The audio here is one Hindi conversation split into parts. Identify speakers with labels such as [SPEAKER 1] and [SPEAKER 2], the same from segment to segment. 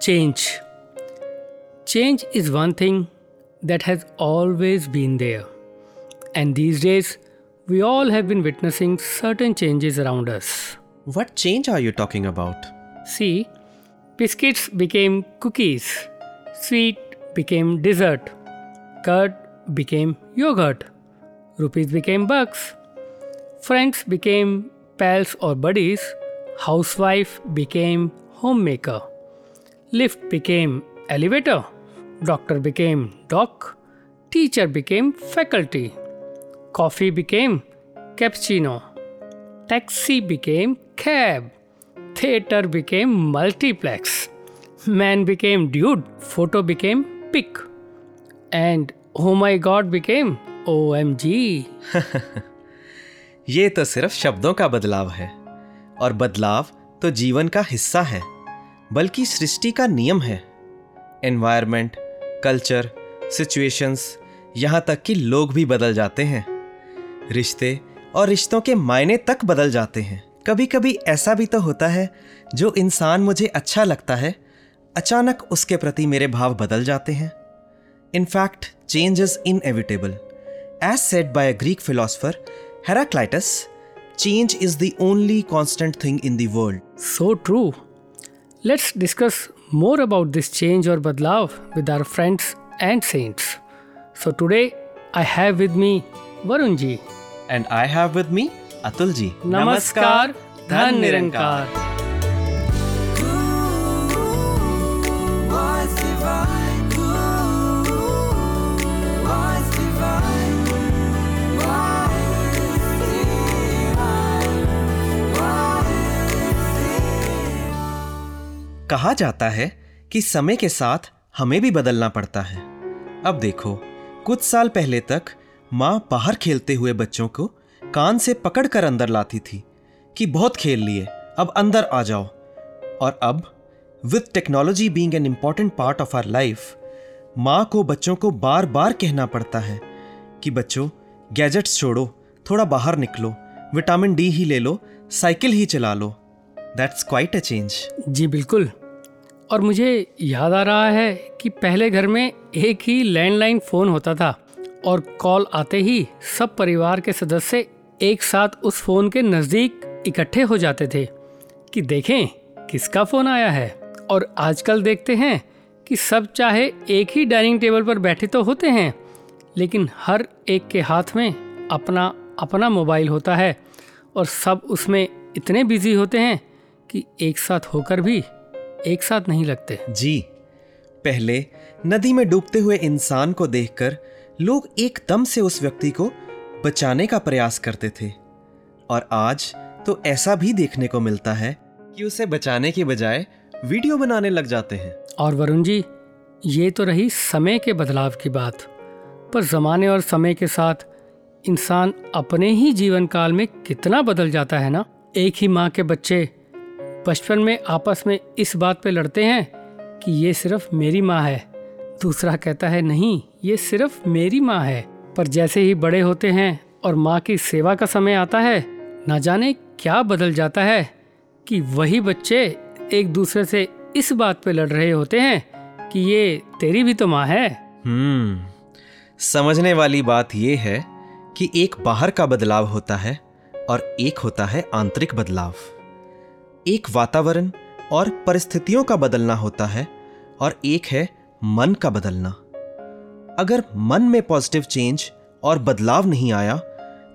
[SPEAKER 1] Change. Change is one thing that has always been there. And these days, we all have been witnessing certain changes around us.
[SPEAKER 2] What change are you talking about?
[SPEAKER 1] See, biscuits became cookies, sweet became dessert, curd became yogurt, rupees became bucks, friends became pals or buddies, housewife became homemaker, lift became elevator, doctor became doc, teacher became faculty, coffee became cappuccino, taxi became cab, theater became multiplex, man became dude, photo became pic, and oh my god became OMG.
[SPEAKER 2] ये तो सिर्फ़ शब्दों का बदलाव है और बदलाव तो जीवन का हिस्सा है बल्कि सृष्टि का नियम है। एनवायरनमेंट कल्चर सिचुएशंस यहाँ तक कि लोग भी बदल जाते हैं। रिश्ते और रिश्तों के मायने तक बदल जाते हैं। कभी कभी ऐसा भी तो होता है, जो इंसान मुझे अच्छा लगता है, अचानक उसके प्रति मेरे भाव बदल जाते हैं। In fact change is inevitable as said by a Greek philosopher Heraclitus change is the only constant thing in the world
[SPEAKER 1] So true. Let's discuss more about this change or badlav with our friends and saints. So today I have with me
[SPEAKER 2] Varunji. And
[SPEAKER 1] I have with
[SPEAKER 3] me Atulji. Namaskar, Namaskar Dhan Nirankar.
[SPEAKER 2] कहा जाता है कि समय के साथ हमें भी बदलना पड़ता है। अब देखो, कुछ साल पहले तक माँ बाहर खेलते हुए बच्चों को कान से पकड़ कर अंदर लाती थी कि बहुत खेल लिए, अब अंदर आ जाओ। और अब with technology being an important part of our life माँ को बच्चों को बार बार कहना पड़ता है कि बच्चों गैजेट्स छोड़ो, थोड़ा बाहर निकलो विटामिन डी ही ले लो साइकिल ही चला लो। दैट्स क्वाइट अ चेंज
[SPEAKER 1] जी, बिल्कुल। और मुझे याद आ रहा है कि पहले घर में एक ही लैंडलाइन फ़ोन होता था और कॉल आते ही सब परिवार के सदस्य एक साथ उस फ़ोन के नज़दीक इकट्ठे हो जाते थे कि देखें किसका फ़ोन आया है। और आजकल देखते हैं कि सब चाहे एक ही डाइनिंग टेबल पर बैठे तो होते हैं, लेकिन हर एक के हाथ में अपना अपना मोबाइल होता है और सब उसमें इतने बिज़ी होते हैं कि एक साथ होकर भी एक साथ नहीं लगते।
[SPEAKER 2] जी पहले नदी में डूबते हुए इंसान को देखकर लोग एकदम से उस व्यक्ति को बचाने का प्रयास करते थे। और आज तो ऐसा भी देखने को मिलता है कि उसे बचाने के बजाय वीडियो बनाने लग जाते हैं।
[SPEAKER 1] और वरुण जी ये तो रही समय के बदलाव की बात। पर ज़माने और समय के साथ इंसान अपने ही जीवन काल में कितना बदल जाता है ना? एक ही माँ के बच्चे बचपन में आपस में इस बात पे लड़ते हैं कि ये सिर्फ़ मेरी माँ है। दूसरा कहता है, नहीं, ये सिर्फ़ मेरी माँ है। पर जैसे ही बड़े होते हैं और माँ की सेवा का समय आता है, ना जाने क्या बदल जाता है कि वही बच्चे एक दूसरे से इस बात पे लड़ रहे होते हैं कि ये तेरी भी तो माँ है।
[SPEAKER 2] हम्म समझने वाली बात यह है कि एक बाहर का बदलाव होता है और एक होता है आंतरिक बदलाव। एक वातावरण और परिस्थितियों का बदलना होता है और एक है मन का बदलना। अगर मन में पॉजिटिव चेंज और बदलाव नहीं आया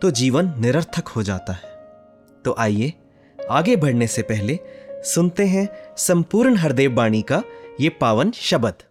[SPEAKER 2] तो जीवन निरर्थक हो जाता है। तो आइए, आगे बढ़ने से पहले सुनते हैं संपूर्ण हरदेव बाणी का ये पावन शब्द।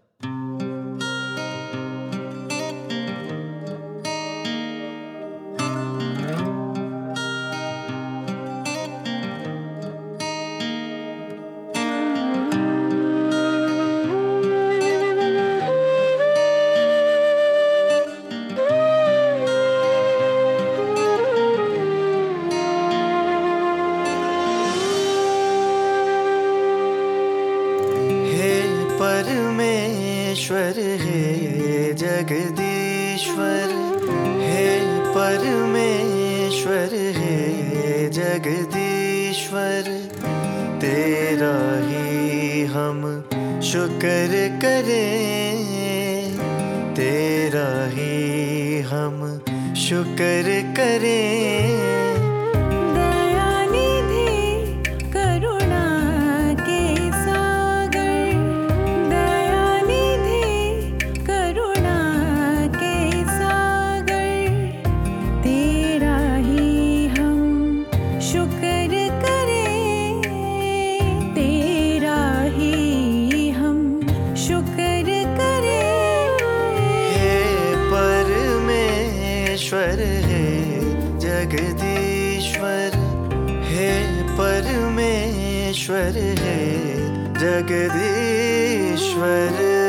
[SPEAKER 3] ईश्वर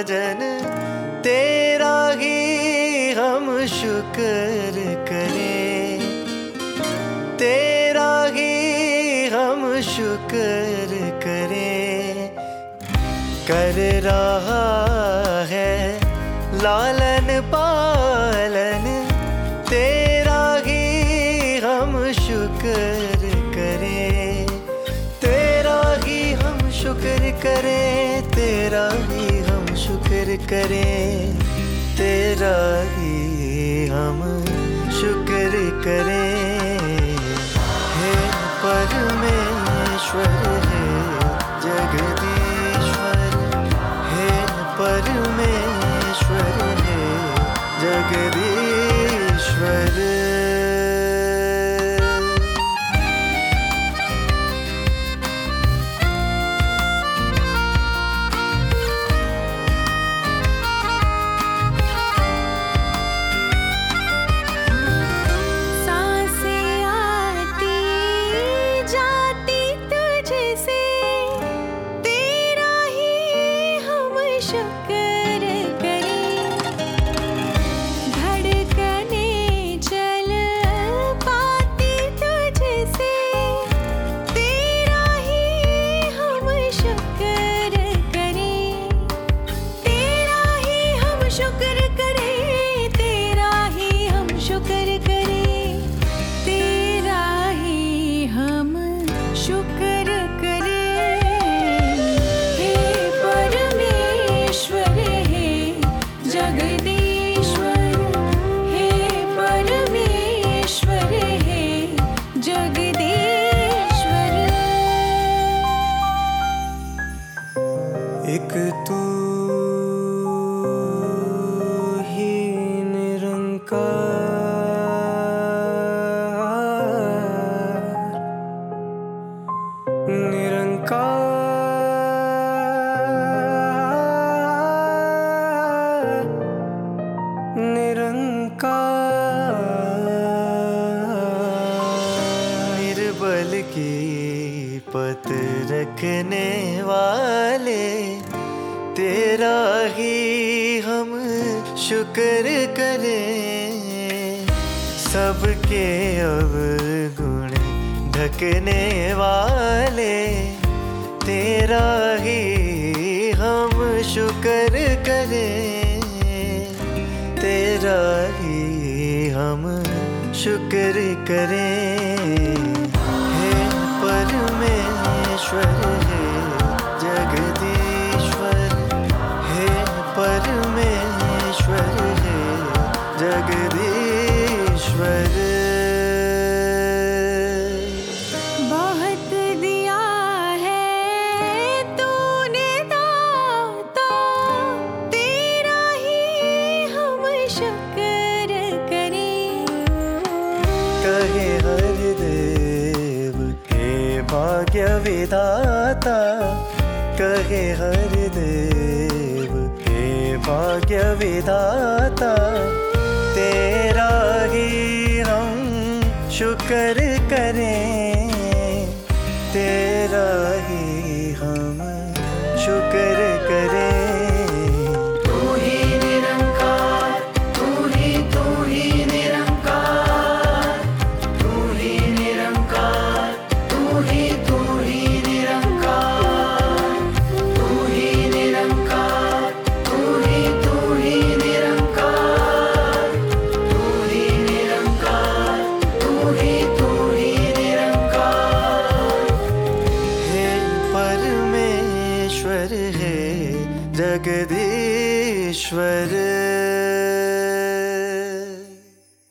[SPEAKER 3] भजन तेरा ही हम शुक्र करें। तेरा ही हम शुक्र करें। कर रहा है, लाल करें तेरा ही हम शुक्र करें।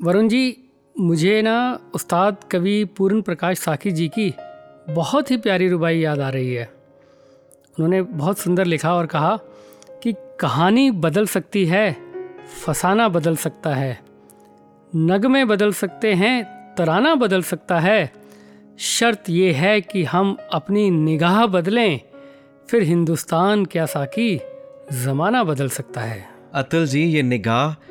[SPEAKER 1] वरुण जी, मुझे ना उस्ताद कवि पूर्ण प्रकाश साखी जी की बहुत ही प्यारी रुबाई याद आ रही है। उन्होंने बहुत सुंदर लिखा और कहा कि कहानी बदल सकती है, फसाना बदल सकता है। नगमे बदल सकते हैं, तराना बदल सकता है। शर्त ये है कि हम अपनी निगाह बदलें, फिर हिंदुस्तान क्या साकी ज़माना बदल सकता है।
[SPEAKER 2] अतुल जी, ये निगाह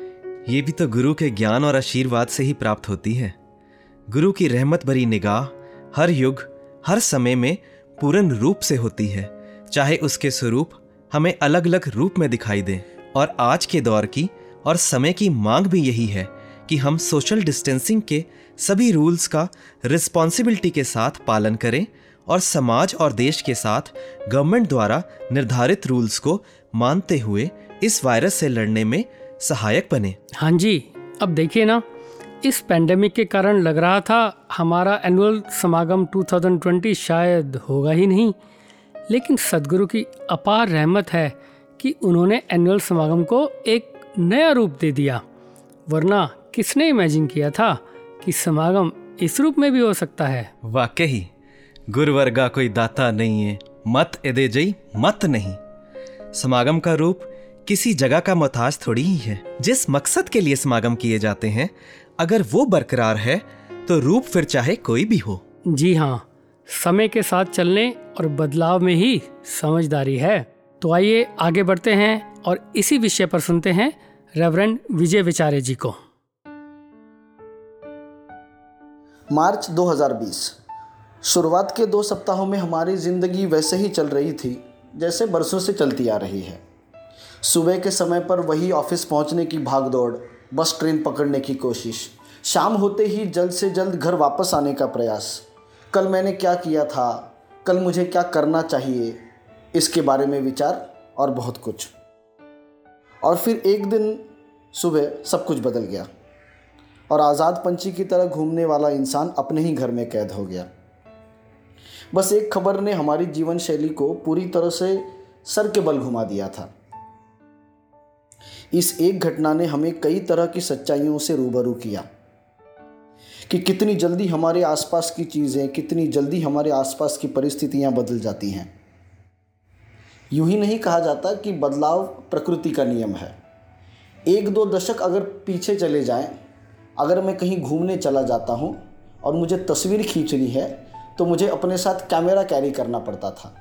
[SPEAKER 2] ये भी तो गुरु के ज्ञान और आशीर्वाद से ही प्राप्त होती है। गुरु की रहमत भरी निगाह हर युग, हर समय में पूर्ण रूप से होती है। चाहे उसके स्वरूप हमें अलग अलग रूप में दिखाई दे, और आज के दौर की और समय की मांग भी यही है कि हम सोशल डिस्टेंसिंग के सभी रूल्स का रिस्पॉन्सिबिलिटी के साथ पालन करें और समाज और देश के साथ गवर्नमेंट द्वारा निर्धारित रूल्स को मानते हुए इस वायरस से लड़ने में सहायक बने।
[SPEAKER 1] हाँ जी अब देखिए ना इस पैंडेमिक के कारण लग रहा था हमारा एनुअल समागम 2020 शायद होगा ही नहीं। लेकिन सदगुरु की अपार रहमत है कि उन्होंने एनुअल समागम को एक नया रूप दे दिया। वरना किसने इमेजिन किया था कि समागम इस रूप में भी हो सकता है?
[SPEAKER 2] वाकई गुरुवर्गा कोई दाता नहीं है। मत एदे जई मत नहीं। समागम का रूप किसी जगह का मोहताज थोड़ी ही है जिस मकसद के लिए समागम किए जाते हैं। अगर वो बरकरार है तो रूप फिर चाहे कोई भी हो।
[SPEAKER 1] जी हाँ समय के साथ चलने और बदलाव में ही समझदारी है। तो आइए आगे बढ़ते हैं और इसी विषय पर सुनते हैं रेवरेंड विजय विचारे जी को।
[SPEAKER 4] मार्च 2020 शुरुआत के दो सप्ताहों में हमारी ज़िंदगी वैसे ही चल रही थी जैसे बरसों से चलती आ रही है। सुबह के समय पर वही ऑफ़िस पहुँचने की भाग दौड़ बस ट्रेन पकड़ने की कोशिश। शाम होते ही जल्द से जल्द घर वापस आने का प्रयास। कल मैंने क्या किया था? कल मुझे क्या करना चाहिए? इसके बारे में विचार और बहुत कुछ। और फिर एक दिन सुबह सब कुछ बदल गया और आज़ाद पंछी की तरह घूमने वाला इंसान अपने ही घर में कैद हो गया। बस एक खबर ने हमारी जीवन शैली को पूरी तरह से सर के बल घुमा दिया था। इस एक घटना ने हमें कई तरह की सच्चाइयों से रूबरू किया कि कितनी जल्दी हमारे आसपास की चीज़ें, कितनी जल्दी हमारे आसपास की परिस्थितियाँ बदल जाती हैं। यूँ ही नहीं कहा जाता कि बदलाव प्रकृति का नियम है। एक दो दशक अगर पीछे चले जाएँ, अगर मैं कहीं घूमने चला जाता हूँ और मुझे तस्वीर खींचनी है तो मुझे अपने साथ कैमरा कैरी करना पड़ता था।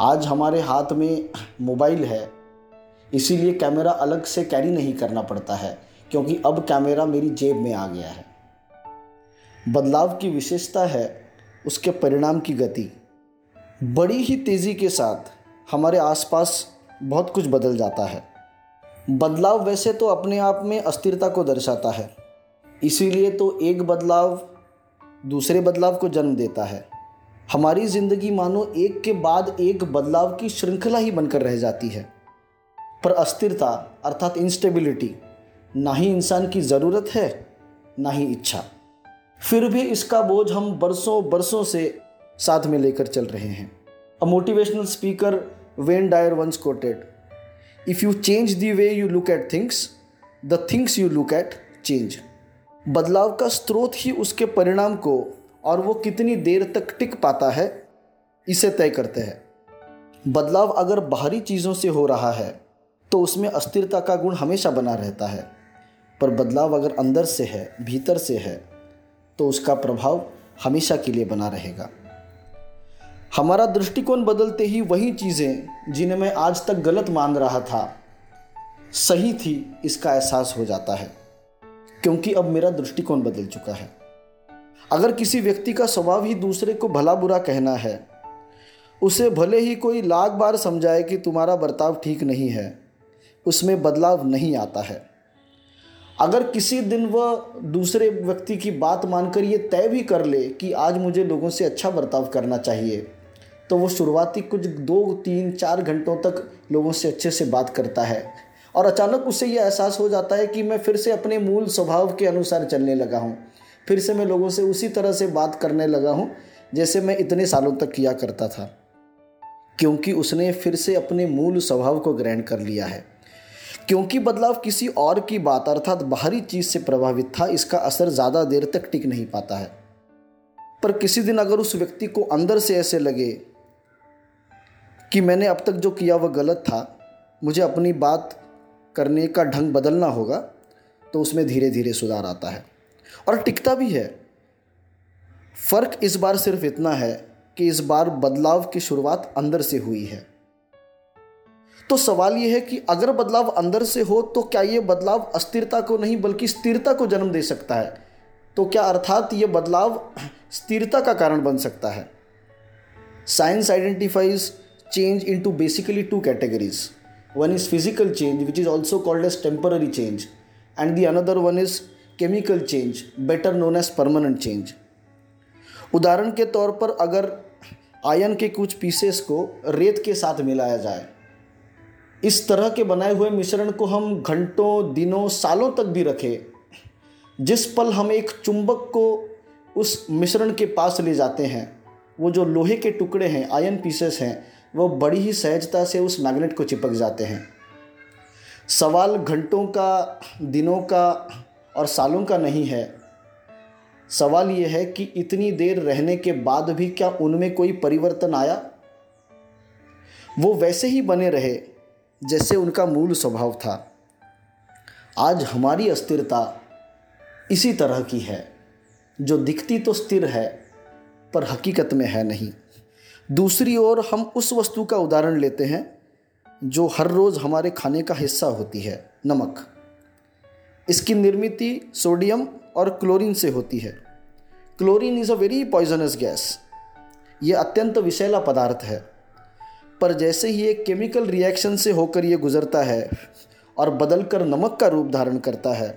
[SPEAKER 4] आज हमारे हाथ में मोबाइल है इसीलिए कैमरा अलग से कैरी नहीं करना पड़ता है, क्योंकि अब कैमरा मेरी जेब में आ गया है। बदलाव की विशेषता है उसके परिणाम की गति। बड़ी ही तेज़ी के साथ हमारे आसपास बहुत कुछ बदल जाता है। बदलाव वैसे तो अपने आप में अस्थिरता को दर्शाता है, इसीलिए तो एक बदलाव दूसरे बदलाव को जन्म देता है। हमारी ज़िंदगी मानो एक के बाद एक बदलाव की श्रृंखला ही बनकर रह जाती है। पर अस्थिरता अर्थात इंस्टेबिलिटी ना ही इंसान की ज़रूरत है, ना ही इच्छा। फिर भी इसका बोझ हम बरसों बरसों से साथ में लेकर चल रहे हैं। A motivational speaker Wayne Dyer once quoted if you change the way you look at things the things you look at change बदलाव का स्रोत ही उसके परिणाम को और वो कितनी देर तक टिक पाता है, इसे तय करते हैं। बदलाव अगर बाहरी चीज़ों से हो रहा है तो उसमें अस्थिरता का गुण हमेशा बना रहता है। पर बदलाव अगर अंदर से है, भीतर से है तो उसका प्रभाव हमेशा के लिए बना रहेगा। हमारा दृष्टिकोण बदलते ही वही चीज़ें जिन्हें मैं आज तक गलत मान रहा था, सही थी, इसका एहसास हो जाता है। क्योंकि अब मेरा दृष्टिकोण बदल चुका है। अगर किसी व्यक्ति का स्वभाव ही दूसरे को भला बुरा कहना है, उसे भले ही कोई लाख बार समझाए कि तुम्हारा बर्ताव ठीक नहीं है उसमें बदलाव नहीं आता है। अगर किसी दिन वह दूसरे व्यक्ति की बात मानकर ये तय भी कर ले कि आज मुझे लोगों से अच्छा बर्ताव करना चाहिए तो वो शुरुआती कुछ दो, तीन, चार घंटों तक लोगों से अच्छे से बात करता है। और अचानक उसे यह एहसास हो जाता है कि मैं फिर से अपने मूल स्वभाव के अनुसार चलने लगा हूँ। फिर से मैं लोगों से उसी तरह से बात करने लगा हूँ, जैसे मैं इतने सालों तक किया करता था, क्योंकि उसने फिर से अपने मूल स्वभाव को ग्रहण कर लिया है। क्योंकि बदलाव किसी और की बात अर्थात बाहरी चीज़ से प्रभावित था, इसका असर ज़्यादा देर तक टिक नहीं पाता है। पर किसी दिन अगर उस व्यक्ति को अंदर से ऐसे लगे कि मैंने अब तक जो किया वह गलत था, मुझे अपनी बात करने का ढंग बदलना होगा तो उसमें धीरे धीरे सुधार आता है। और टिकता भी है। फ़र्क इस बार सिर्फ़ इतना है कि इस बार बदलाव की शुरुआत अंदर से हुई है। तो सवाल यह है कि अगर बदलाव अंदर से हो तो क्या ये बदलाव अस्थिरता को नहीं, बल्कि स्थिरता को जन्म दे सकता है? तो क्या अर्थात ये बदलाव स्थिरता का कारण बन सकता है? Science identifies change into basically two categories one is physical change which is also called as temporary change and the another one is chemical change better known as permanent change उदाहरण के तौर पर अगर आयन के कुछ पीसेस को रेत के साथ मिलाया जाए इस तरह के बनाए हुए मिश्रण को हम घंटों, दिनों, सालों तक भी रखें, जिस पल हम एक चुंबक को उस मिश्रण के पास ले जाते हैं, वो जो लोहे के टुकड़े हैं आयन पीसेस हैं, वो बड़ी ही सहजता से उस मैग्नेट को चिपक जाते हैं। सवाल घंटों का, दिनों का और सालों का नहीं है। सवाल ये है कि इतनी देर रहने के बाद भी क्या उनमें कोई परिवर्तन आया? वो वैसे ही बने रहे जैसे उनका मूल स्वभाव था। आज हमारी अस्थिरता इसी तरह की है। जो दिखती तो स्थिर है, पर हकीकत में है नहीं। दूसरी ओर हम उस वस्तु का उदाहरण लेते हैं, जो हर रोज़ हमारे खाने का हिस्सा होती है, नमक। इसकी निर्मित सोडियम और क्लोरीन से होती है। Chlorine is a very poisonous gas. ये अत्यंत विषैला पदार्थ है। पर जैसे ही एक केमिकल रिएक्शन से होकर ये गुज़रता है और बदल कर नमक का रूप धारण करता है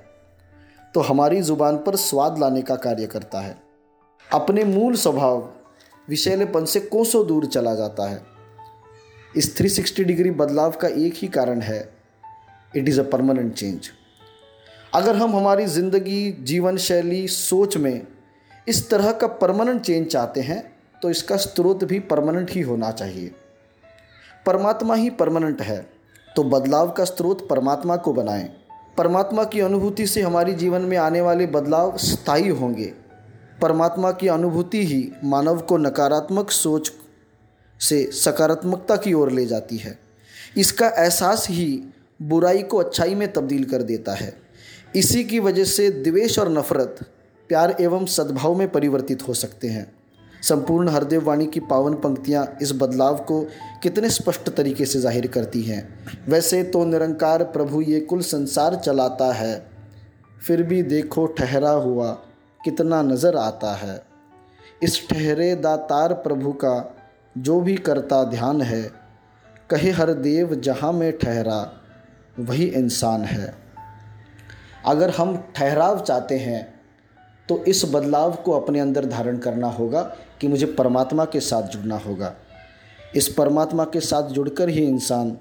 [SPEAKER 4] तो हमारी ज़ुबान पर स्वाद लाने का कार्य करता है। अपने मूल स्वभाव विषैलेपन से कोसों दूर चला जाता है। इस 360 डिग्री बदलाव का एक ही कारण है it is a permanent change अगर हम हमारी ज़िंदगी, जीवन शैली, सोच में इस तरह का परमानेंट चेंज चाहते हैं तो इसका स्रोत भी परमानेंट ही होना चाहिए। परमात्मा ही परमानेंट है तो बदलाव का स्रोत परमात्मा को बनाएँ। परमात्मा की अनुभूति से हमारी जीवन में आने वाले बदलाव स्थायी होंगे। परमात्मा की अनुभूति ही मानव को नकारात्मक सोच से सकारात्मकता की ओर ले जाती है। इसका एहसास ही बुराई को अच्छाई में तब्दील कर देता है। इसी की वजह से द्वेष और नफरत प्यार एवं सद्भाव में परिवर्तित हो सकते हैं। संपूर्ण हरदेव वाणी की पावन पंक्तियाँ इस बदलाव को कितने स्पष्ट तरीके से ज़ाहिर करती हैं। वैसे तो निरंकार प्रभु ये कुल संसार चलाता है, फिर भी देखो ठहरा हुआ कितना नज़र आता है। इस ठहरे दातार प्रभु का जो भी करता ध्यान है, कहे हर देव जहाँ में ठहरा, वही इंसान है। अगर हम ठहराव चाहते हैं तो इस बदलाव को अपने अंदर धारण करना होगा कि मुझे परमात्मा के साथ जुड़ना होगा। इस परमात्मा के साथ जुड़कर ही इंसान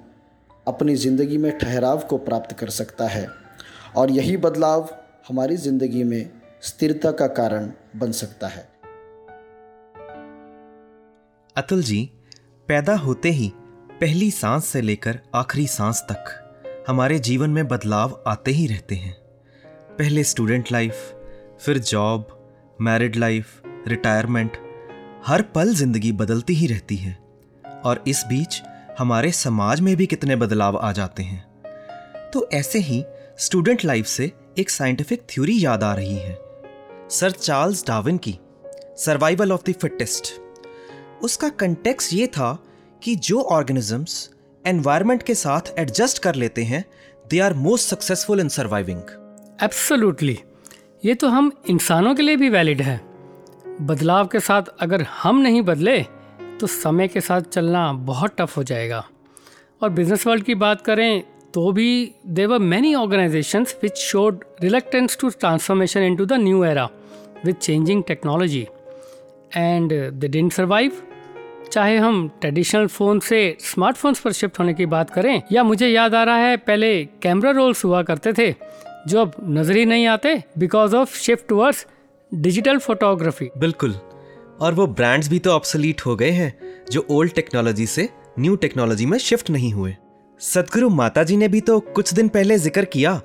[SPEAKER 4] अपनी ज़िंदगी में ठहराव को प्राप्त कर सकता है और यही बदलाव हमारी ज़िंदगी में स्थिरता का कारण बन सकता है।
[SPEAKER 2] अतुल जी, पैदा होते ही पहली सांस से लेकर आखिरी सांस तक हमारे जीवन में बदलाव आते ही रहते हैं। पहले स्टूडेंट लाइफ फिर जॉब मैरिड लाइफ रिटायरमेंट हर पल ज़िंदगी बदलती ही रहती है। और इस बीच हमारे समाज में भी कितने बदलाव आ जाते हैं। तो ऐसे ही स्टूडेंट लाइफ से एक साइंटिफिक थ्योरी याद आ रही है। सर चार्ल्स डाविन की सर्वाइवल ऑफ़ द फिटेस्ट उसका कंटेक्स ये था कि जो ऑर्गेनिजम्स एनवायरनमेंट के साथ एडजस्ट कर लेते हैं they are most successful in surviving
[SPEAKER 1] absolutely ये तो हम इंसानों के लिए भी वैलिड है। बदलाव के साथ अगर हम नहीं बदले तो समय के साथ चलना बहुत टफ हो जाएगा। और बिज़नेस वर्ल्ड की बात करें तो भी there were many organization which showed reluctance to transformation into the new era with changing technology and they didn't survive चाहे हम ट्रेडिशनल फ़ोन से स्मार्टफोन्स पर शिफ्ट होने की बात करें, या मुझे याद आ रहा है, पहले कैमरा रोल्स हुआ करते थे जो अब नज़र ही नहीं आते because of shift towards digital photography
[SPEAKER 2] बिल्कुल। और वो ब्रांड्स भी तो ऑब्सोलीट हो गए हैं जो ओल्ड टेक्नोलॉजी से न्यू टेक्नोलॉजी में शिफ्ट नहीं हुए। सदगुरु माता जी ने भी तो कुछ दिन पहले ज़िक्र किया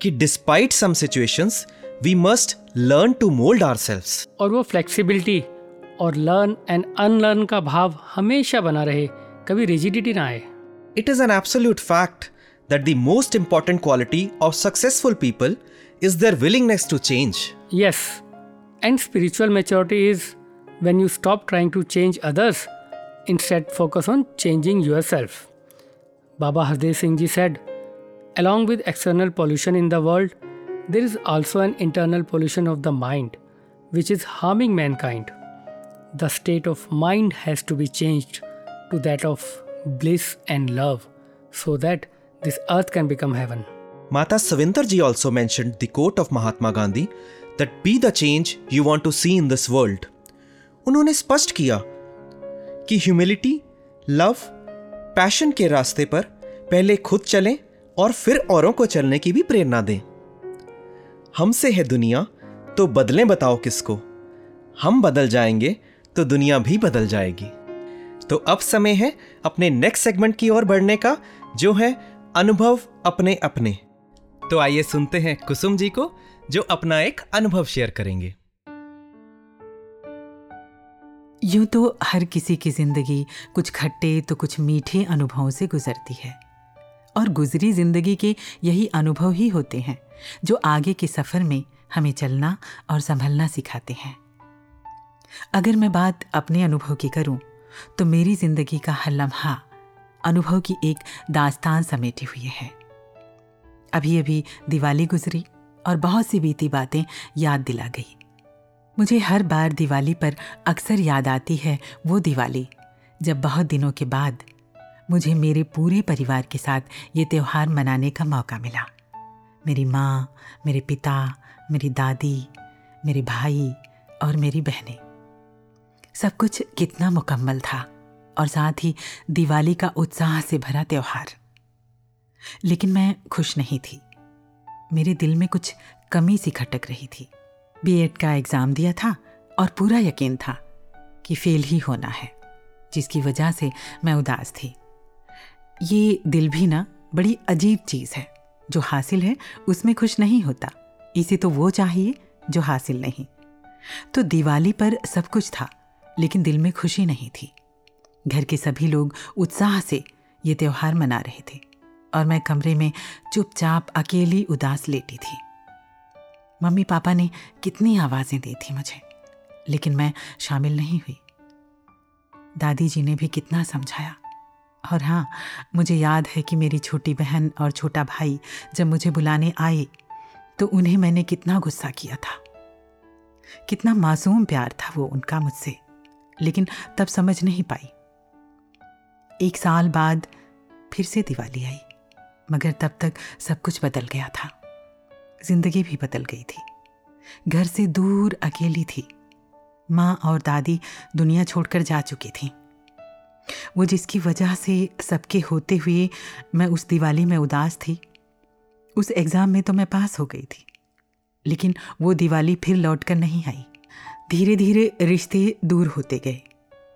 [SPEAKER 2] कि despite some situations we must learn to mould our
[SPEAKER 1] और वो फ्लेक्सिबिलिटी और लर्न एंड अनलर्न का भाव हमेशा बना रहे कभी रिजिडिटी ना आए।
[SPEAKER 2] It is an absolute fact that the most important quality of successful people is their willingness to change.
[SPEAKER 1] Yes, and spiritual maturity is when you stop trying to change others, instead, focus on changing yourself. Baba Hasdev Singh Ji said, Along with external pollution in the world, there is also an internal pollution of the mind, which is harming mankind. The state of mind has to be changed to that of bliss and love so that this earth can become heaven.
[SPEAKER 2] Mata Savintar ji also mentioned the quote of Mahatma Gandhi, that be the change you want to see in this world. उन्होंने स्पष्ट किया कि ह्यूमिलिटी लव पैशन के रास्ते पर पहले खुद चलें और फिर औरों को चलने की भी प्रेरणा दें हमसे है दुनिया तो बदलें बताओ किसको हम बदल जाएँगे तो दुनिया भी बदल जाएगी तो अब समय है अपने नेक्स्ट सेगमेंट की ओर बढ़ने का, जो है अनुभव अपने अपने। तो आइए सुनते हैं कुसुम जी को, जो अपना एक अनुभव शेयर करेंगे।
[SPEAKER 5] यूँ तो हर किसी की ज़िंदगी कुछ खट्टे तो कुछ मीठे अनुभवों से गुजरती है। और गुजरी ज़िंदगी के यही अनुभव ही होते हैं, जो आगे के सफ़र में हमें चलना और संभलना सिखाते हैं। अगर मैं बात अपने अनुभव की करूँ तो मेरी ज़िंदगी का हर लम्हा अनुभव की एक दास्तान समेटे हुए है। अभी अभी दिवाली गुजरी और बहुत सी बीती बातें याद दिला गई। मुझे हर बार दिवाली पर अक्सर याद आती है वो दिवाली, जब बहुत दिनों के बाद मुझे मेरे पूरे परिवार के साथ ये त्यौहार मनाने का मौका मिला। मेरी माँ, मेरे पिता, मेरी दादी, मेरे भाई और मेरी बहनें। सब कुछ कितना मुकम्मल था। और साथ ही दिवाली का उत्साह से भरा त्यौहार। लेकिन मैं खुश नहीं थी। मेरे दिल में कुछ कमी सी खटक रही थी। बीएड का एग्ज़ाम दिया था और पूरा यकीन था कि फेल ही होना है, जिसकी वजह से मैं उदास थी। ये दिल भी ना, बड़ी अजीब चीज़ है, जो हासिल है उसमें खुश नहीं होता। इसे तो वो चाहिए जो हासिल नहीं। तो दिवाली पर सब कुछ था, लेकिन दिल में खुशी नहीं थी। घर के सभी लोग उत्साह से ये त्यौहार मना रहे थे और मैं कमरे में चुपचाप अकेली उदास लेटी थी। मम्मी पापा ने कितनी आवाज़ें दी थी मुझे, लेकिन मैं शामिल नहीं हुई। दादी जी ने भी कितना समझाया। और हाँ मुझे याद है कि मेरी छोटी बहन और छोटा भाई जब मुझे बुलाने आए तो उन्हें मैंने कितना गुस्सा किया था। कितना मासूम प्यार था वो उनका मुझसे, लेकिन तब समझ नहीं पाई। एक साल बाद फिर से दिवाली आई, मगर तब तक सब कुछ बदल गया था। ज़िंदगी भी बदल गई थी। घर से दूर अकेली थी। माँ और दादी दुनिया छोड़कर जा चुकी थी। वो जिसकी वजह से सबके होते हुए मैं उस दिवाली में उदास थी, उस एग्ज़ाम में तो मैं पास हो गई थी, लेकिन वो दिवाली फिर लौट कर नहीं आई। धीरे धीरे रिश्ते दूर होते गए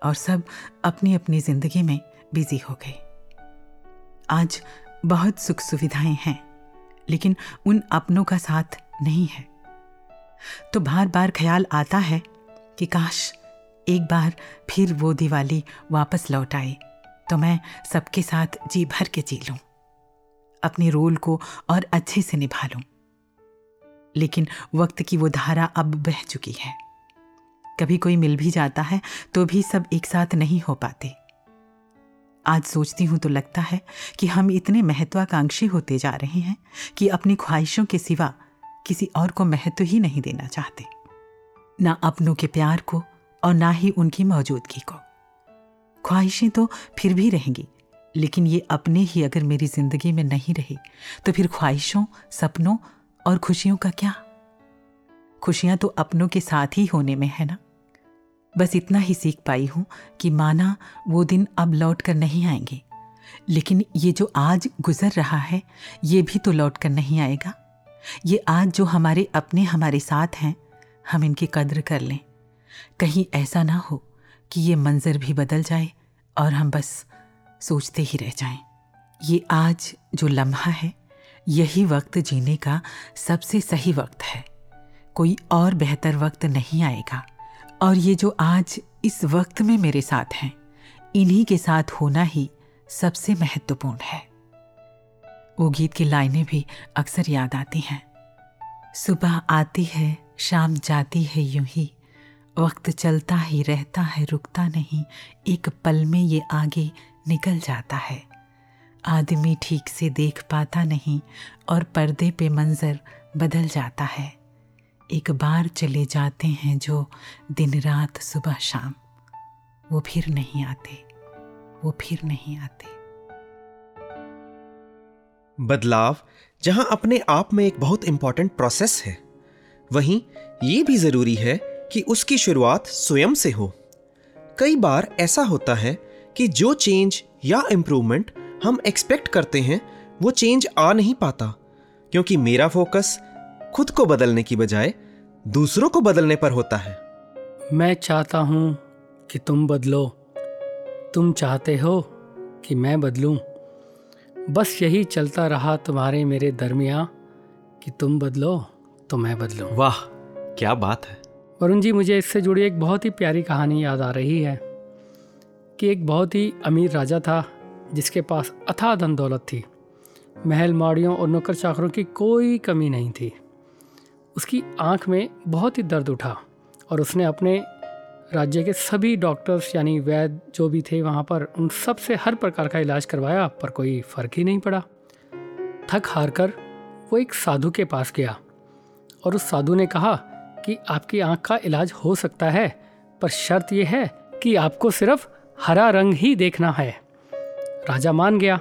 [SPEAKER 5] और सब अपनी अपनी ज़िंदगी में बिज़ी हो गए। आज बहुत सुख सुविधाएँ हैं, लेकिन उन अपनों का साथ नहीं है। तो बार बार ख्याल आता है कि काश एक बार फिर वो दिवाली वापस लौट आए तो मैं सबके साथ जी भर के जी लूँ, अपने रोल को और अच्छे से निभा लूँ। लेकिन वक्त की वो धारा अब बह चुकी है। कभी कोई मिल भी जाता है तो भी सब एक साथ नहीं हो पाते। आज सोचती हूँ तो लगता है कि हम इतने महत्वाकांक्षी होते जा रहे हैं कि अपनी ख्वाहिशों के सिवा किसी और को महत्व ही नहीं देना चाहते। ना अपनों के प्यार को और ना ही उनकी मौजूदगी को। ख्वाहिशें तो फिर भी रहेंगी, लेकिन ये अपने ही अगर मेरी ज़िंदगी में नहीं रहे तो फिर ख्वाहिशों, सपनों और खुशियों का क्या? खुशियाँ तो अपनों के साथ ही होने में है ना? बस इतना ही सीख पाई हूँ कि माना वो दिन अब लौट कर नहीं आएँगे। लेकिन ये जो आज गुजर रहा है, ये भी तो लौट कर नहीं आएगा। ये आज जो हमारे अपने हमारे साथ हैं, हम इनकी कद्र कर लें। कहीं ऐसा ना हो कि ये मंजर भी बदल जाए और हम बस सोचते ही रह जाएँ। ये आज जो लम्हा है, यही वक्त जीने का सबसे सही वक्त है। कोई और बेहतर वक्त नहीं आएगा। और ये जो आज इस वक्त में मेरे साथ हैं, इन्हीं के साथ होना ही सबसे महत्वपूर्ण है। वो गीत की लाइनें भी अक्सर याद आती हैं। सुबह आती है, शाम जाती है यूँ ही। वक्त चलता ही रहता है, रुकता नहीं। एक पल में ये आगे निकल जाता है। आदमी ठीक से देख पाता नहीं और पर्दे पे मंजर बदल जाता है। एक बार चले जाते हैं जो दिन रात सुबह शाम। वो फिर नहीं आते। वो फिर नहीं आते।
[SPEAKER 2] बदलाव, जहाँ अपने आप में एक बहुत इंपॉर्टेंट प्रोसेस है, वहीं ये भी ज़रूरी है कि उसकी शुरुआत स्वयं से हो। कई बार ऐसा होता है कि जो चेंज या इम्प्रूवमेंट हम एक्सपेक्ट करते हैं, वो चेंज आ नहीं पाता, क्योंकि मेरा फोकस खुद को बदलने की बजाय दूसरों को बदलने पर होता है।
[SPEAKER 1] मैं चाहता हूँ कि तुम बदलो। तुम चाहते हो कि मैं बदलूं। बस यही चलता रहा तुम्हारे मेरे दरमिया कि तुम बदलो तो मैं बदलूं।
[SPEAKER 2] वाह क्या बात है।
[SPEAKER 1] वरुण जी मुझे इससे जुड़ी एक बहुत ही प्यारी कहानी याद आ रही है कि एक बहुत ही अमीर राजा था जिसके पास अथाह धन दौलत थी। महल माड़ियों और नौकर चाकरों की कोई कमी नहीं थी। उसकी आँख में बहुत ही दर्द उठा और उसने अपने राज्य के सभी डॉक्टर्स यानी वैद्य जो भी थे वहाँ पर, उन सबसे हर प्रकार का इलाज करवाया, पर कोई फ़र्क ही नहीं पड़ा। थक हार कर वो एक साधु के पास गया और उस साधु ने कहा कि आपकी आँख का इलाज हो सकता है, पर शर्त यह है कि आपको सिर्फ़ हरा रंग ही देखना है। राजा मान गया,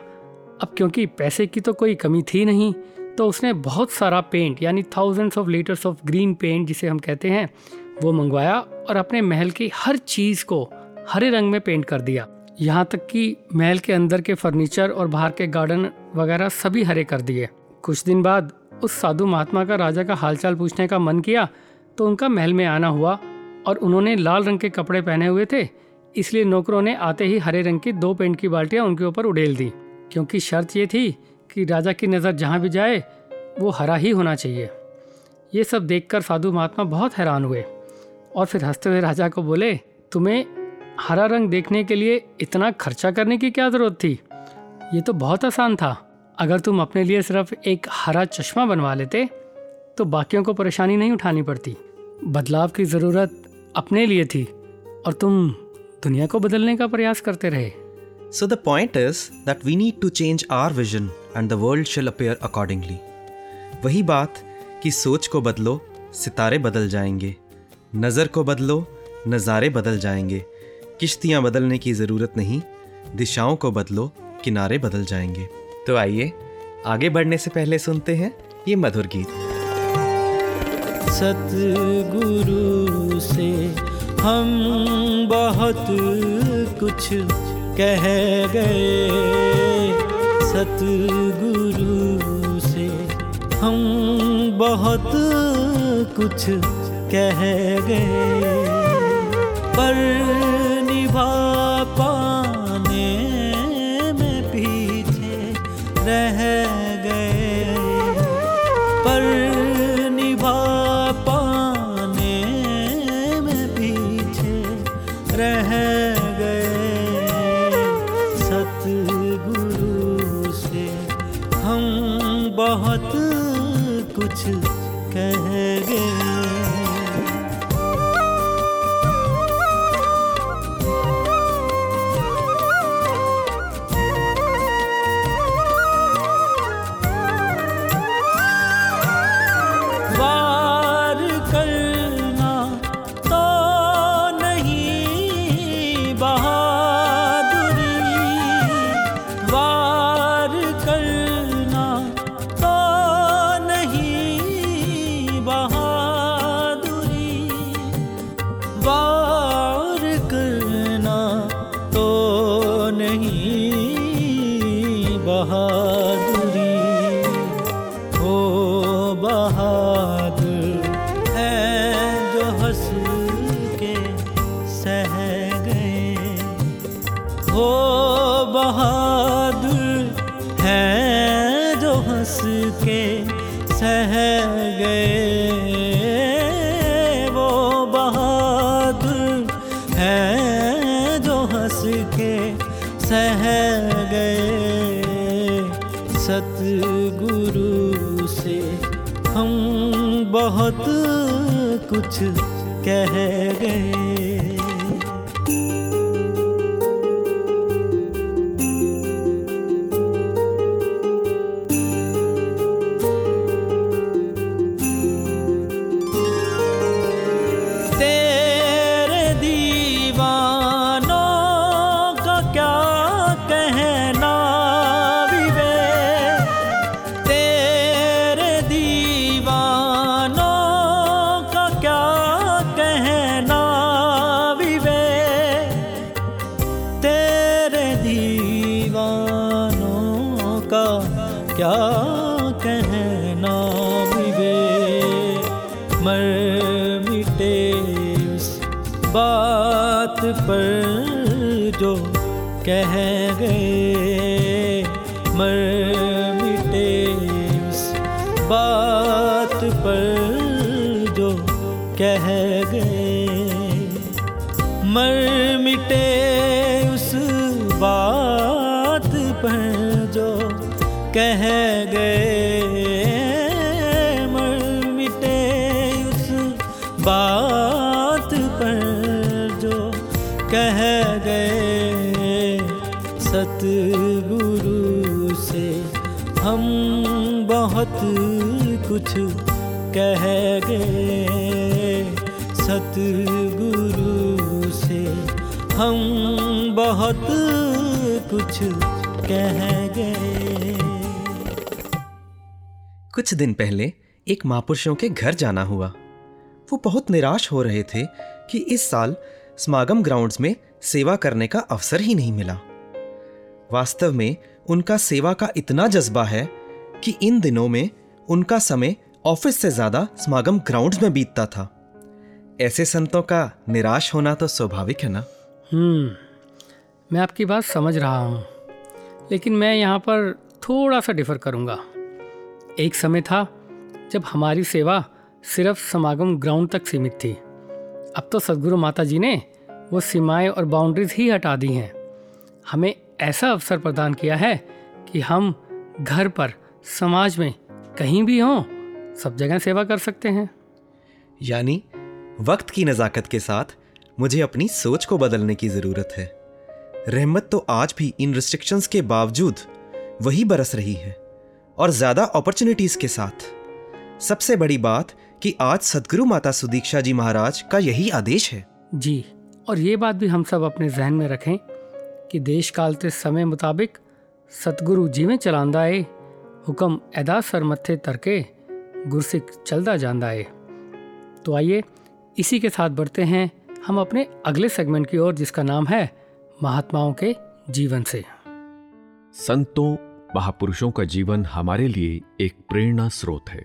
[SPEAKER 1] अब क्योंकि पैसे की तो कोई कमी थी नहीं तो उसने बहुत सारा पेंट यानी thousands of litres of green paint जिसे हम कहते हैं, वो मंगवाया और अपने महल की हर चीज़ को हरे रंग में पेंट कर दिया। यहाँ तक कि महल के अंदर के फर्नीचर और बाहर के गार्डन वगैरह सभी हरे कर दिए। कुछ दिन बाद उस साधु महात्मा का राजा का हालचाल पूछने का मन किया तो उनका महल में आना हुआ और उन्होंने लाल रंग के कपड़े पहने हुए थे, इसलिए नौकरों ने आते ही हरे रंग की दो पेंट की बाल्टियाँ उनके ऊपर उड़ेल दी। क्योंकि शर्त ये थी कि राजा की नज़र जहाँ भी जाए, वो हरा ही होना चाहिए। ये सब देखकर साधु महात्मा बहुत हैरान हुए और फिर हँसते हुए राजा को बोले, तुम्हें हरा रंग देखने के लिए इतना खर्चा करने की क्या ज़रूरत थी? ये तो बहुत आसान था। अगर तुम अपने लिए सिर्फ़ एक हरा चश्मा बनवा लेते तो बाकियों को परेशानी नहीं उठानी पड़ती। बदलाव की ज़रूरत अपने लिए थी और तुम दुनिया को बदलने का प्रयास करते रहे।
[SPEAKER 2] So the point is that we need to change our vision and the world shall appear accordingly. वही बात कि सोच को बदलो, सितारे बदल जाएँगे। नज़र को बदलो, नज़ारे बदल जाएँगे। किश्तियाँ बदलने की ज़रूरत नहीं, दिशाओं को बदलो, किनारे बदल जाएँगे। तो आइए, आगे बढ़ने से पहले सुनते हैं ये मधुर गीत।
[SPEAKER 6] सतगुरु से हम बहुत कुछ कह गए, सतगुरु से हम बहुत कुछ कह गए। पर निभा पाने में पीछे रह गए। पर सतगुरु से हम बहुत कुछ कह गए। सतगुरु से हम बहुत कुछ कह गए। सतगुरु से हम बहुत कुछ कह गए। कुछ
[SPEAKER 2] दिन पहले एक महापुरुषों के घर जाना हुआ। वो बहुत निराश हो रहे थे कि इस साल समागम ग्राउंड्स में सेवा करने का अवसर ही नहीं मिला। वास्तव में उनका सेवा का इतना जज्बा है कि इन दिनों में उनका समय ऑफ़िस से ज़्यादा समागम ग्राउंड्स में बीतता था। ऐसे संतों का निराश होना तो स्वाभाविक है ना?
[SPEAKER 1] हम्म मैं आपकी बात समझ रहा हूँ, लेकिन मैं यहाँ पर थोड़ा सा डिफर करूँगा। एक समय था जब हमारी सेवा सिर्फ़ समागम ग्राउंड तक सीमित थी। अब तो सदगुरु माता जी ने वो सीमाएँ और बाउंड्रीज ही हटा दी हैं। हमें ऐसा अवसर प्रदान किया है कि हम घर पर समाज में कहीं भी हों सब जगह सेवा कर सकते हैं।
[SPEAKER 2] यानी वक्त की नज़ाकत के साथ मुझे अपनी सोच को बदलने की ज़रूरत है। रहमत तो आज भी इन रिस्ट्रिक्शंस के बावजूद वही बरस रही है और ज़्यादा अपॉर्चुनिटीज़ के साथ। सबसे बड़ी बात कि आज सदगुरु माता सुदीक्षा जी महाराज का यही आदेश है।
[SPEAKER 1] जी और ये बात भी हम सब अपने जहन में रखें ਕਿ ਦੇਸ਼ ਕਾਲ ਤੇ ਸਮੇਂ ਮੁਤਾਬਿਕ ਸਤਿਗੁਰੂ ਜਿਵੇਂ ਚਲਾਉਂਦਾ ਏ ਹੁਕਮ ਅਦਾ ਸਰ ਮੱਥੇ ਤਰਕੇ गुरसिक चलता जाता है तो आइए इसी के साथ बढ़ते हैं हम अपने अगले सेगमेंट की ओर, जिसका नाम है महात्माओं के जीवन से।
[SPEAKER 7] संतों, महापुरुषों का जीवन हमारे लिए एक प्रेरणा स्रोत है,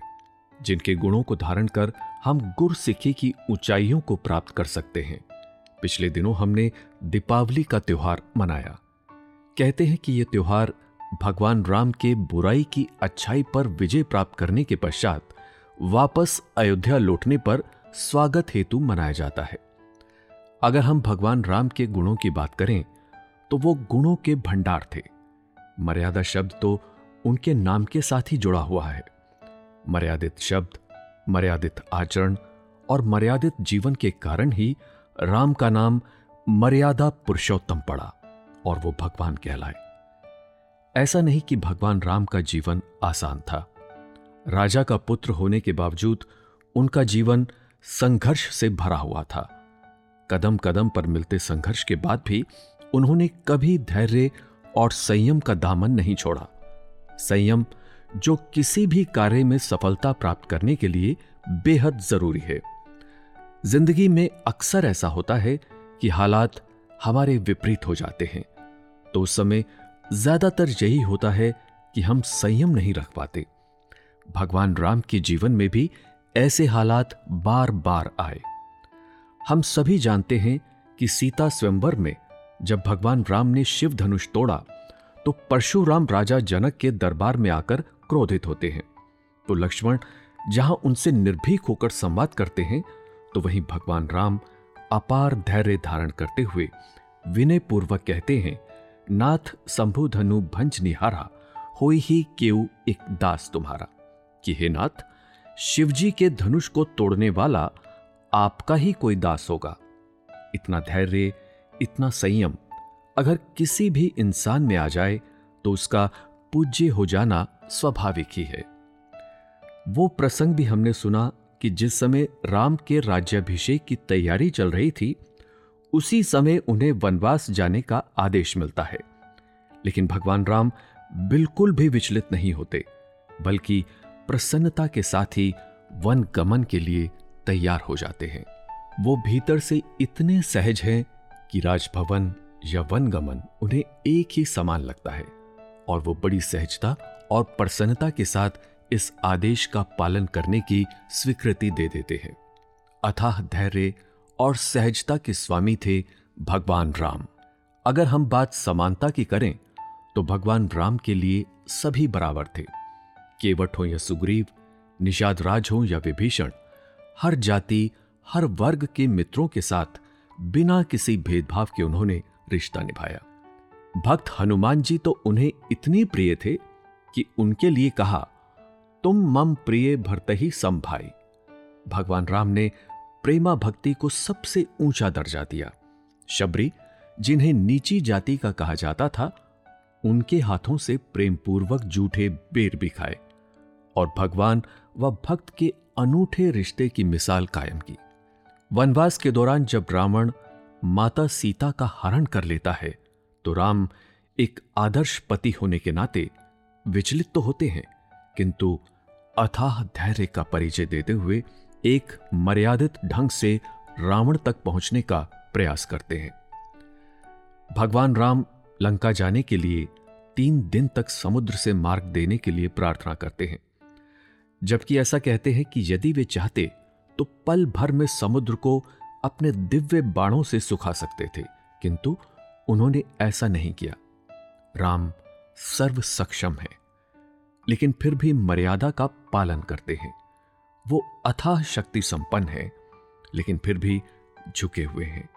[SPEAKER 7] जिनके गुणों को धारण कर हम गुरसिखी की ऊंचाइयों को प्राप्त कर सकते हैं। पिछले दिनों हमने दीपावली का त्योहार मनाया। कहते हैं कि यह त्योहार भगवान राम के बुराई की अच्छाई पर विजय प्राप्त करने के पश्चात वापस अयोध्या लौटने पर स्वागत हेतु मनाया जाता है। अगर हम भगवान राम के गुणों की बात करें तो वो गुणों के भंडार थे। मर्यादा शब्द तो उनके नाम के साथ ही जुड़ा हुआ है। मर्यादित शब्द, मर्यादित आचरण और मर्यादित जीवन के कारण ही राम का नाम मर्यादा पुरुषोत्तम पड़ा और वो भगवान कहलाए। ऐसा नहीं कि भगवान राम का जीवन आसान था। राजा का पुत्र होने के बावजूद उनका जीवन संघर्ष से भरा हुआ था। कदम कदम पर मिलते संघर्ष के बाद भी उन्होंने कभी धैर्य और संयम का दामन नहीं छोड़ा। संयम, जो किसी भी कार्य में सफलता प्राप्त करने के लिए बेहद ज़रूरी है। ज़िंदगी में अक्सर ऐसा होता है कि हालात हमारे विपरीत हो जाते हैं। तो उस समय ज़्यादातर यही होता है कि हम संयम नहीं रख पाते। भगवान राम के जीवन में भी ऐसे हालात बार बार आए। हम सभी जानते हैं कि सीता स्वयंवर में जब भगवान राम ने शिव धनुष तोड़ा तो परशुराम राजा जनक के दरबार में आकर क्रोधित होते हैं। तो लक्ष्मण जहाँ उनसे निर्भीक होकर संवाद करते हैं तो वहीं भगवान राम अपार धैर्य धारण करते हुए विनय पूर्वक कहते हैं, नाथ शंभु धनु भंज निहारा हो ही केऊ एक दास तुम्हारा। कि हे नाथ, शिवजी के धनुष को तोड़ने वाला आपका ही कोई दास होगा। इतना धैर्य, इतना संयम, अगर किसी भी इंसान में आ जाए तो उसका पूज्य हो जाना स्वाभाविक ही है। वो प्रसंग भी हमने सुना कि जिस समय राम के राज्याभिषेक की तैयारी चल रही थी, उसी समय उन्हें वनवास जाने का आदेश मिलता है। लेकिन भगवान राम बिल्कुल भी विचलित नहीं होते, बल्कि प्रसन्नता के साथ ही वन गमन के लिए तैयार हो जाते हैं। वो भीतर से इतने सहज हैं कि राजभवन या वन गमन उन्हें एक ही समान लगता है, और वो बड़ी सहजता और प्रसन्नता के साथ इस आदेश का पालन करने की स्वीकृति दे देते हैं। अथाह धैर्य और सहजता के स्वामी थे भगवान राम। अगर हम बात समानता की करें तो भगवान राम के लिए सभी बराबर थे। केवट हो या सुग्रीव, निषाद राज हो या विभीषण, हर जाति, हर वर्ग के मित्रों के साथ बिना किसी भेदभाव के उन्होंने रिश्ता निभाया। भक्त हनुमान जी तो उन्हें इतने प्रिय थे कि उनके लिए कहा तुम मम प्रिय भरत ही सम भाई भगवान राम ने प्रेमा भक्ति को सबसे ऊँचा दर्जा दिया। शबरी, जिन्हें नीची जाति का कहा जाता था, उनके हाथों से प्रेम पूर्वक जूठे बेर भी खाए और भगवान व भक्त के अनूठे रिश्ते की मिसाल कायम की। वनवास के दौरान जब रावण माता सीता का हरण कर लेता है तो राम एक आदर्श पति होने के नाते विचलित तो होते हैं, किंतु अथाह धैर्य का परिचय देते हुए एक मर्यादित ढंग से रावण तक पहुँचने का प्रयास करते हैं। भगवान राम लंका जाने के लिए तीन दिन तक समुद्र से मार्ग देने के लिए प्रार्थना करते हैं। जबकि ऐसा कहते हैं कि यदि वे चाहते तो पल भर में समुद्र को अपने दिव्य बाणों से सुखा सकते थे, किंतु उन्होंने ऐसा नहीं किया। राम सर्व सक्षम है। लेकिन फिर भी मर्यादा का पालन करते हैं। वो अथाह शक्ति संपन्न है, लेकिन फिर भी झुके हुए हैं।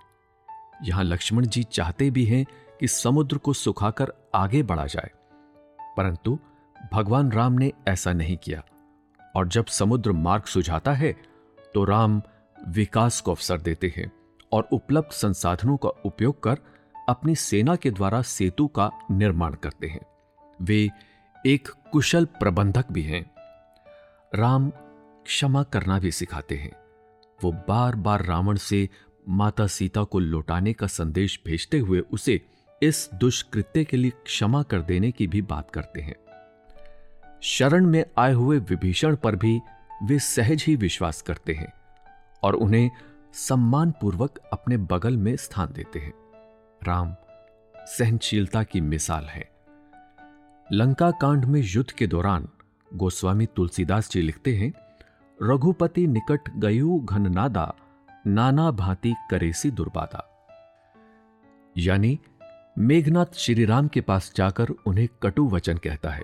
[SPEAKER 7] यहाँ लक्ष्मण जी चाहते भी हैं कि समुद्र को सुखाकर आगे बढ़ा जाए, परंतु भगवान राम ने ऐसा नहीं किया। और जब समुद्र मार्ग सुझाता है तो राम विकास को अवसर देते हैं और उपलब्ध संसाधनों का उपयोग कर अपनी सेना के द्वारा सेतु का निर्माण करते हैं। वे एक कुशल प्रबंधक भी हैं। राम क्षमा करना भी सिखाते हैं। वो बार बार रावण से माता सीता को लौटाने का संदेश भेजते हुए उसे इस दुष्कृत्य के लिए क्षमा कर देने की भी बात करते हैं। शरण में आए हुए विभीषण पर भी वे सहज ही विश्वास करते हैं और उन्हें सम्मानपूर्वक अपने बगल में स्थान देते हैं। राम सहनशीलता की मिसाल है। लंका कांड में युद्ध के दौरान गोस्वामी तुलसीदास जी लिखते हैं, रघुपति निकट गयु घननादा, नाना भांति करेसी दुर्बादा. यानी, मेघनाथ श्री राम के पास जाकर उन्हें कटु वचन कहता है,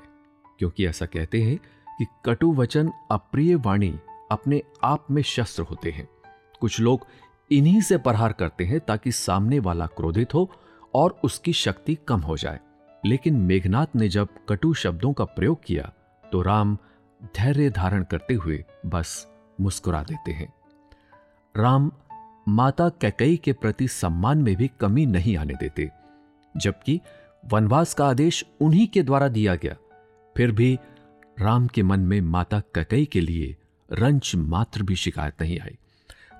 [SPEAKER 7] क्योंकि ऐसा कहते हैं कि कटु वचन अप्रिय वाणी अपने आप में शस्त्र होते हैं। कुछ लोग इन्हीं से प्रहार करते हैं ताकि सामने वाला क्रोधित हो और उसकी शक्ति कम हो जाए। लेकिन मेघनाथ ने जब कटु शब्दों का प्रयोग किया तो राम धैर्य धारण करते हुए बस मुस्कुरा देते हैं। राम माता कैकई के प्रति सम्मान में भी कमी नहीं आने देते, जबकि वनवास का आदेश उन्हीं के द्वारा दिया गया। फिर भी राम के मन में माता कैकई के लिए रंच मात्र भी शिकायत नहीं आई,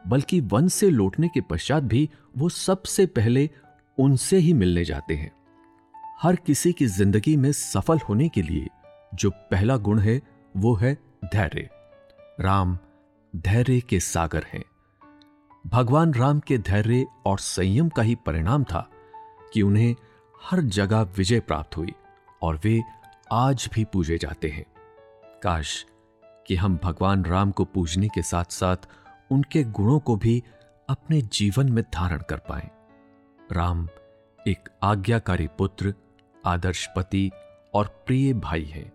[SPEAKER 7] बल्कि वन से लौटने के पश्चात भी वो सबसे पहले उनसे ही मिलने जाते हैं। हर किसी की ज़िंदगी में सफल होने के लिए जो पहला गुण है, वो है धैर्य। राम धैर्य के सागर हैं। भगवान राम के धैर्य और संयम का ही परिणाम था कि उन्हें हर जगह विजय प्राप्त हुई और वे आज भी पूजे जाते हैं। काश कि हम भगवान राम को पूजने के साथ साथ उनके गुणों को भी अपने जीवन में धारण कर पाए। राम एक आज्ञाकारी पुत्र आदर्श पति और प्रिय भाई हैं।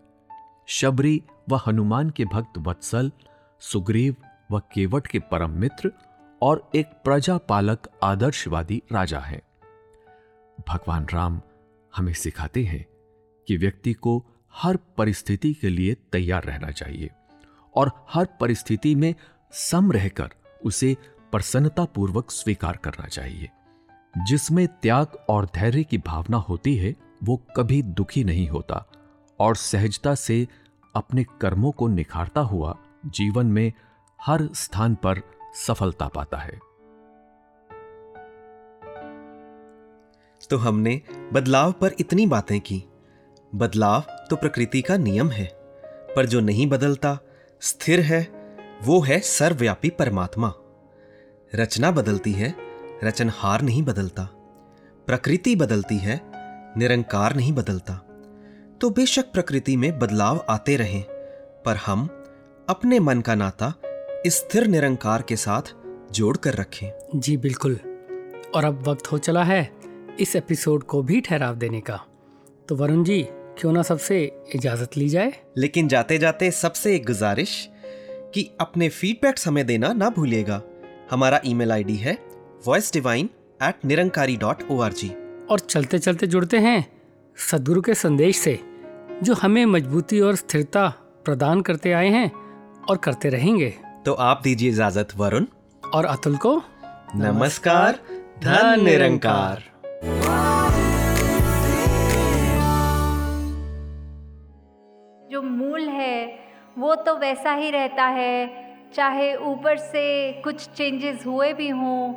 [SPEAKER 7] शबरी व हनुमान के भक्त वत्सल, सुग्रीव व केवट के परम मित्र और एक प्रजापालक आदर्शवादी राजा हैं। भगवान राम हमें सिखाते हैं कि व्यक्ति को हर परिस्थिति के लिए तैयार रहना चाहिए और हर परिस्थिति में सम रहकर उसे प्रसन्नतापूर्वक स्वीकार करना चाहिए। जिसमें त्याग और धैर्य की भावना होती है वो कभी दुखी नहीं होता और सहजता से अपने कर्मों को निखारता हुआ जीवन में हर स्थान पर सफलता पाता है।
[SPEAKER 2] तो हमने बदलाव पर इतनी बातें की। बदलाव तो प्रकृति का नियम है, पर जो नहीं बदलता, स्थिर है, वो है सर्वव्यापी परमात्मा। रचना बदलती है रचनहार नहीं बदलता। प्रकृति बदलती है निरंकार नहीं बदलता। तो बेशक प्रकृति में बदलाव आते रहें पर हम अपने मन का नाता स्थिर निरंकार के साथ जोड़ कर रखें।
[SPEAKER 1] जी बिल्कुल। और अब वक्त हो चला है इस एपिसोड को भी ठहराव देने का। तो वरुण जी क्यों ना सबसे इजाज़त ली जाए?
[SPEAKER 2] लेकिन जाते जाते सबसे एक गुजारिश कि अपने फीडबैक हमें देना ना भूलिएगा। हमारा ईमेल आईडी है voice divine at Nirankari dot O R G
[SPEAKER 1] और चलते चलते जुड़ते हैं सदगुरु के संदेश से जो हमें मजबूती और स्थिरता प्रदान करते आए हैं और करते रहेंगे।
[SPEAKER 2] तो आप दीजिए इजाज़त वरुण।
[SPEAKER 1] और अतुल को
[SPEAKER 2] नमस्कार धन निरंकार।
[SPEAKER 8] जो मूल है वो तो वैसा ही रहता है चाहे ऊपर से कुछ चेंजेस हुए भी हों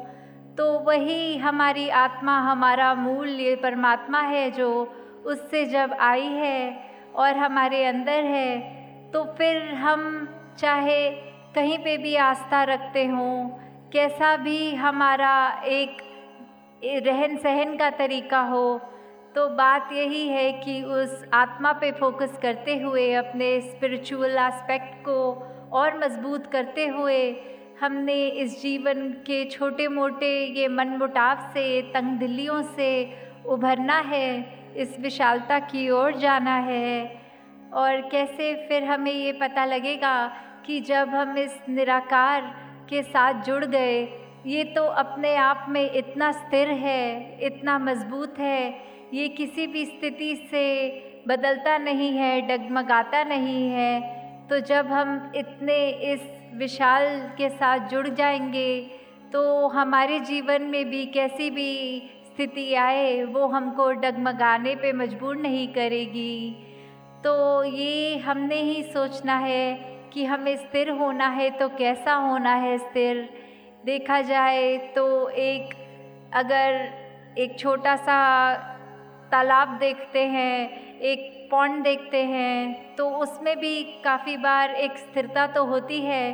[SPEAKER 8] तो वही हमारी आत्मा, हमारा मूल, ये परमात्मा है जो उससे जब आई है और हमारे अंदर है तो फिर हम चाहे कहीं पे भी आस्था रखते हों, कैसा भी हमारा एक रहन सहन का तरीका हो तो बात यही है कि उस आत्मा पे फोकस करते हुए, अपने स्पिरिचुअल एस्पेक्ट को और मज़बूत करते हुए हमने इस जीवन के छोटे मोटे ये मन मुटाव से तंग दिल्लियों से उभरना है, इस विशालता की ओर जाना है। और कैसे फिर हमें ये पता लगेगा कि जब हम इस निराकार के साथ जुड़ गए, ये तो अपने आप में इतना स्थिर है, इतना मज़बूत है, ये किसी भी स्थिति से बदलता नहीं है, डगमगाता नहीं है। तो जब हम इतने इस विशाल के साथ जुड़ जाएँगे तो हमारे जीवन में भी कैसी भी स्थिति आए, वो हमको डगमगाने पे मजबूर नहीं करेगी। तो ये हमने ही सोचना है कि हमें स्थिर होना है तो कैसा होना है स्थिर? देखा जाए तो एक, अगर एक छोटा सा तालाब देखते हैं, एक पौंड देखते हैं तो उसमें भी काफ़ी बार एक स्थिरता तो होती है,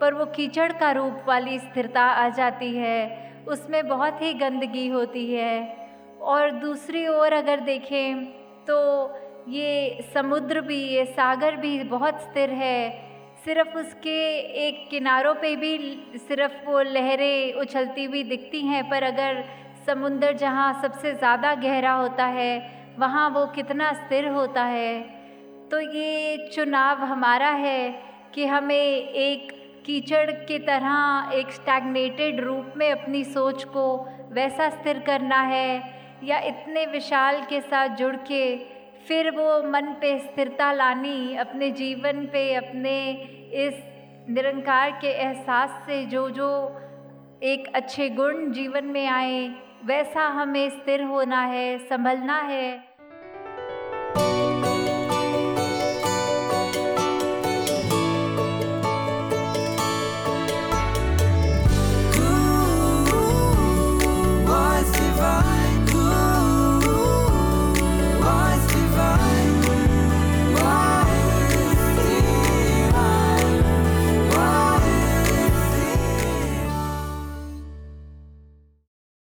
[SPEAKER 8] पर वो कीचड़ का रूप वाली स्थिरता आ जाती है, उसमें बहुत ही गंदगी होती है। और दूसरी ओर अगर देखें तो ये समुद्र भी, ये सागर भी बहुत स्थिर है, सिर्फ़ उसके एक किनारों पे भी सिर्फ़ वो लहरें उछलती हुई दिखती हैं, पर अगर समुंदर जहाँ सबसे ज़्यादा गहरा होता है, वहाँ वो कितना स्थिर होता है। तो ये चुनाव हमारा है कि हमें एक कीचड़ की तरह, एक स्टैगनेटेड रूप में अपनी सोच को वैसा स्थिर करना है या इतने विशाल के साथ जुड़ के फिर वो मन पे स्थिरता लानी, अपने जीवन पे, अपने इस निरंकार के एहसास से जो जो एक अच्छे गुण जीवन में आए वैसा हमें स्थिर होना है संभलना है।